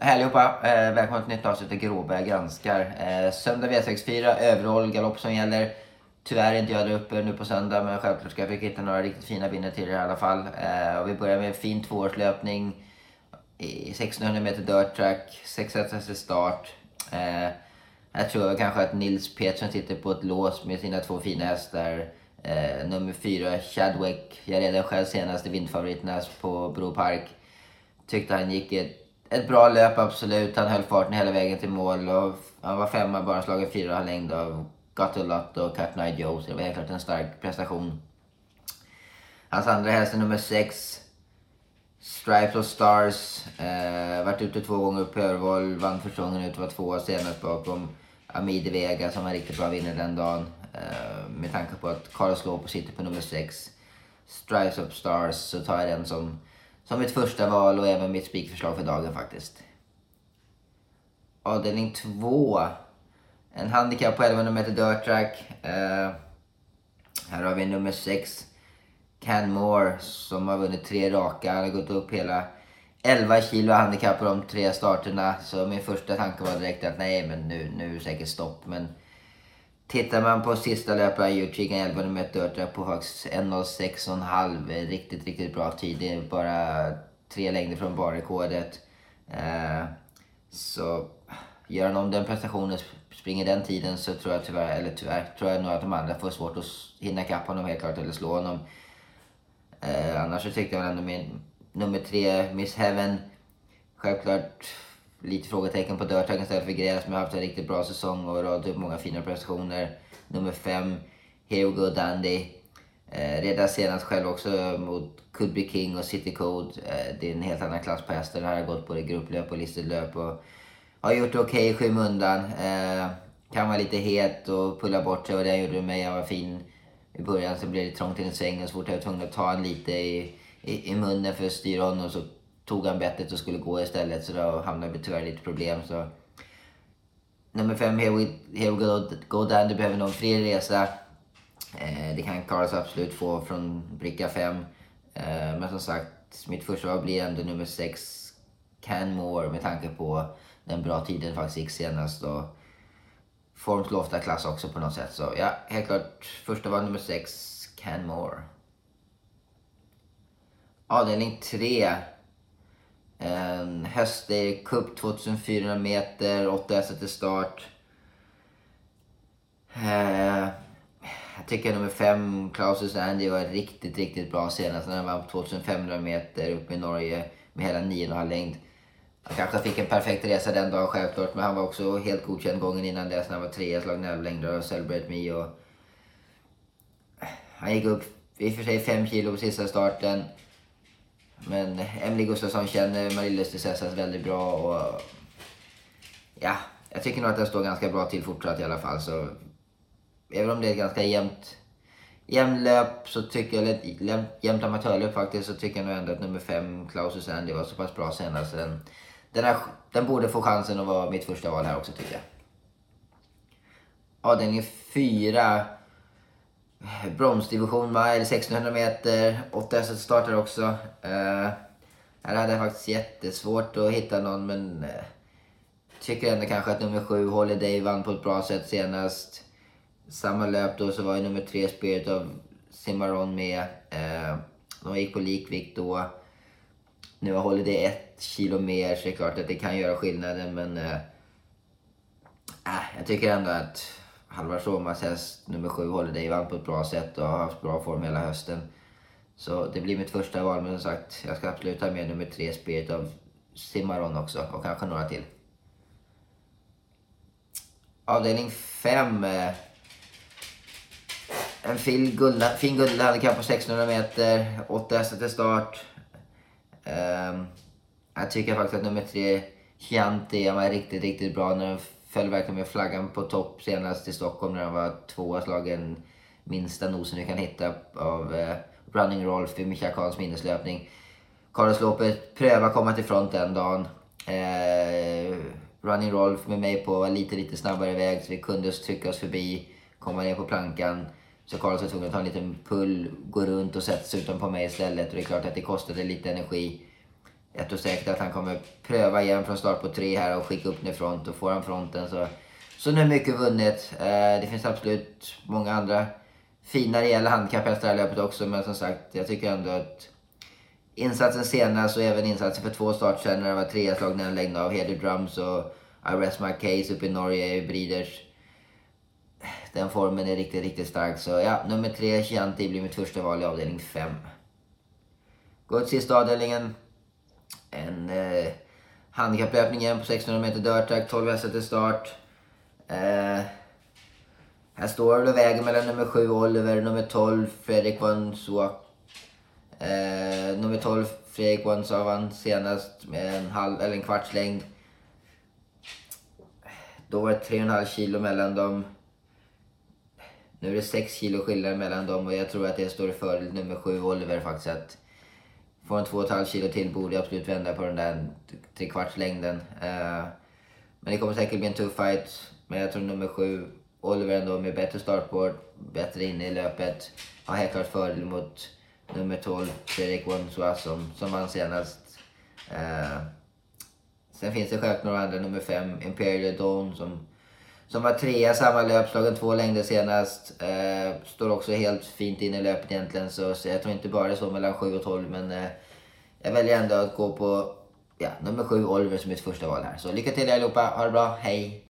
Hej allihopa! Eh, välkomna till ett nytt avsnitt av Gråberg granskar. Eh, söndag V64, överroll, galopp som gäller. Tyvärr är inte jag där uppe nu på söndag men självklart ska jag försöka hitta några riktigt fina vinnare till er i alla fall. Eh, och vi börjar med en fin tvåårslöpning i 1600 meter dirt track, 6 start. Eh, jag tror kanske att Nils Petersson sitter på ett lås med sina två fina hästar. Eh, nummer fyra, Chadwick. Jag redan själv senast i vindfavoriterna på Bro Park. Tyckte han gick ett, ett bra löp, absolut. Han höll farten hela vägen till mål. Och han var femma, bara slagen fyra längd av Got och Cat Night Joe. Så det var helt klart en stark prestation. Hans andra häst är nummer sex, Stripes of Stars. Eh, varit ute två gånger på överval, vann första gången ut, var tvåa senast bakom Amide Vega som var riktigt bra vinnare den dagen. Eh, med tanke på att Carlos Lopo sitter på nummer sex. Stripes of Stars så tar jag den som, som mitt första val och även mitt spikförslag för dagen faktiskt. Avdelning 2. En handikapp på 1100 meter dirt track. Uh, här har vi nummer 6. Canmore som har vunnit tre raka. Han har gått upp hela 11 kilo handikapp på de tre starterna. Så min första tanke var direkt att nej, men nu, nu är det säkert stopp. Men tittar man på sista löparen Jutjik, 11 meter dirt på högst 1.06,5. Riktigt, riktigt bra tid. Det är bara tre längder från barrekordet. Eh, så gör han om den prestationen, springer den tiden så tror jag tyvärr, eller tyvärr, tror jag nog att de andra får svårt att hinna ikapp honom helt klart eller slå honom. Eh, annars så tyckte jag väl ändå min nummer tre, Miss Heaven. Självklart lite frågetecken på dörrtacken istället för gräs, men har haft en riktigt bra säsong och radat upp många fina prestationer. Nummer fem, Here We Go Dandy. Eh, redan senast själv också mot Could Be King och City Code. Eh, det är en helt annan klass på hästen. Den här har gått både grupplöp och listelöp och har gjort det okej okay i skymundan. Eh, kan vara lite het och pulla bort sig och det gjorde mig. med. Jag var fin i början så blev det trångt i en sväng och så fort jag var tvungen att ta en lite i, i, i munnen för att styra honom så tog han bettet och skulle gå istället så då hamnade vi tyvärr lite problem. Så. Nummer fem, Here We, here we go, go Down, du behöver någon fri resa. Eh, det kan Carlos absolut få från bricka fem. Eh, men som sagt, mitt första val blir ändå nummer sex, Canmore. Med tanke på den bra tiden faktiskt gick senast. Och form slår ofta klass också på något sätt. Så ja, helt klart. Första var nummer 6, Canmore. Avdelning 3. En hästlig Cup 2400 meter, 8 hästar till start. Eh, jag tycker nummer 5, Clausus Andy, var riktigt, riktigt bra senast när han vann på 2500 meter uppe i Norge med hela 9,5 längd. Han kanske fick en perfekt resa den dagen självklart, men han var också helt godkänd gången innan dess när han var trea, slag nävlängder och Celebrate Me. Och... Han gick upp i och för sig 5 kilo på sista starten. Men Emily Gustafsson känner Marie-Louise Tessessas väldigt bra och... Ja, jag tycker nog att den står ganska bra till fortsatt i alla fall. Så även om det är ett ganska jämnt, jämnt löp, så tycker jag, eller jämnt amatörlöp faktiskt, så tycker jag nog ändå att nummer fem, Klaus och Sandy, var så pass bra senast. Den, den, här, den borde få chansen att vara mitt första val här också tycker jag. Avdelning fyra. Bromsdivision mile, 1600 meter. 8S startar också. Uh, här hade jag faktiskt jättesvårt att hitta någon men uh, tycker ändå kanske att nummer 7 Holiday vann på ett bra sätt senast. Samma löp då så var ju nummer 3 Spirit of Cimarron med. Uh, de gick på likvikt då. Nu har Holiday ett kilo mer så det är klart att det kan göra skillnaden men... Äh, jag tycker ändå att Halvar Somas häst nummer sju håller vann på ett bra sätt och har haft bra form hela hösten. Så det blir mitt första val men som sagt jag ska absolut ta med nummer tre Spirit av Cimarron också och kanske några till. Avdelning 5. Eh, en fin guldhandikapp på 600 meter, 8 hästar till start. Um, jag tycker faktiskt att nummer tre, Chianti, var riktigt, riktigt bra. När den föll verkligen med flaggan på topp senast i Stockholm när han var tvåa slagen minsta nosen du kan hitta av eh, Running Rolf i Micha Kahns minneslöpning. Carlos Lopez pröva komma till front den dagen. Eh, Running Rolf med mig på lite, lite snabbare väg så vi kunde trycka oss förbi, komma ner på plankan. Så Carlos var tvungen att ta en liten pull, gå runt och sätta sig utanpå mig istället. Och det är klart att det kostade lite energi jag tror säkert att han kommer pröva igen från start på tre här och skicka upp ner front. Och får han fronten så, så nu är mycket vunnet. Eh, det finns absolut många andra fina rejäla handikapphästar i löpet också. Men som sagt, jag tycker ändå att insatsen senast och även insatsen för två start sen när det var tre slag när han längde av Hedy Drums och I Rest My Case uppe i Norge i Breeders. Den formen är riktigt, riktigt stark. Så ja, nummer tre, Chianti, blir mitt första val i avdelning fem. Går till sista avdelningen. En eh, handikapplöpning igen på 1600 meter dörrtrack, 12 hästar till start. Eh, här står det och väger mellan nummer 7 Oliver, nummer 12 Fredrik von Soak. Eh, nummer 12 Fredrik von Savan senast med en, halv, eller en kvarts längd. Då var det 3,5 kilo mellan dem. Nu är det 6 kilo skillnad mellan dem och jag tror att det står i fördel nummer 7 Oliver faktiskt. Att får en 2,5 kilo till borde jag absolut vända på den där trekvartslängden. Eh, men det kommer säkert bli en tuff fight. Men jag tror nummer sju, Oliver ändå med bättre startboard, bättre inne i löpet. Har helt klart fördel mot nummer 12 Fredrik Wonsua som, som vann senast. Eh, sen finns det självklart några andra, nummer 5 Imperial Dawn som som var trea samma löp, slagen två längder senast. Eh, står också helt fint in i löpet egentligen. Så, så jag tror inte bara det är så mellan 7 och 12. Men eh, jag väljer ändå att gå på ja, nummer 7, Oliver, som mitt första val här. Så lycka till allihopa, ha det bra, hej!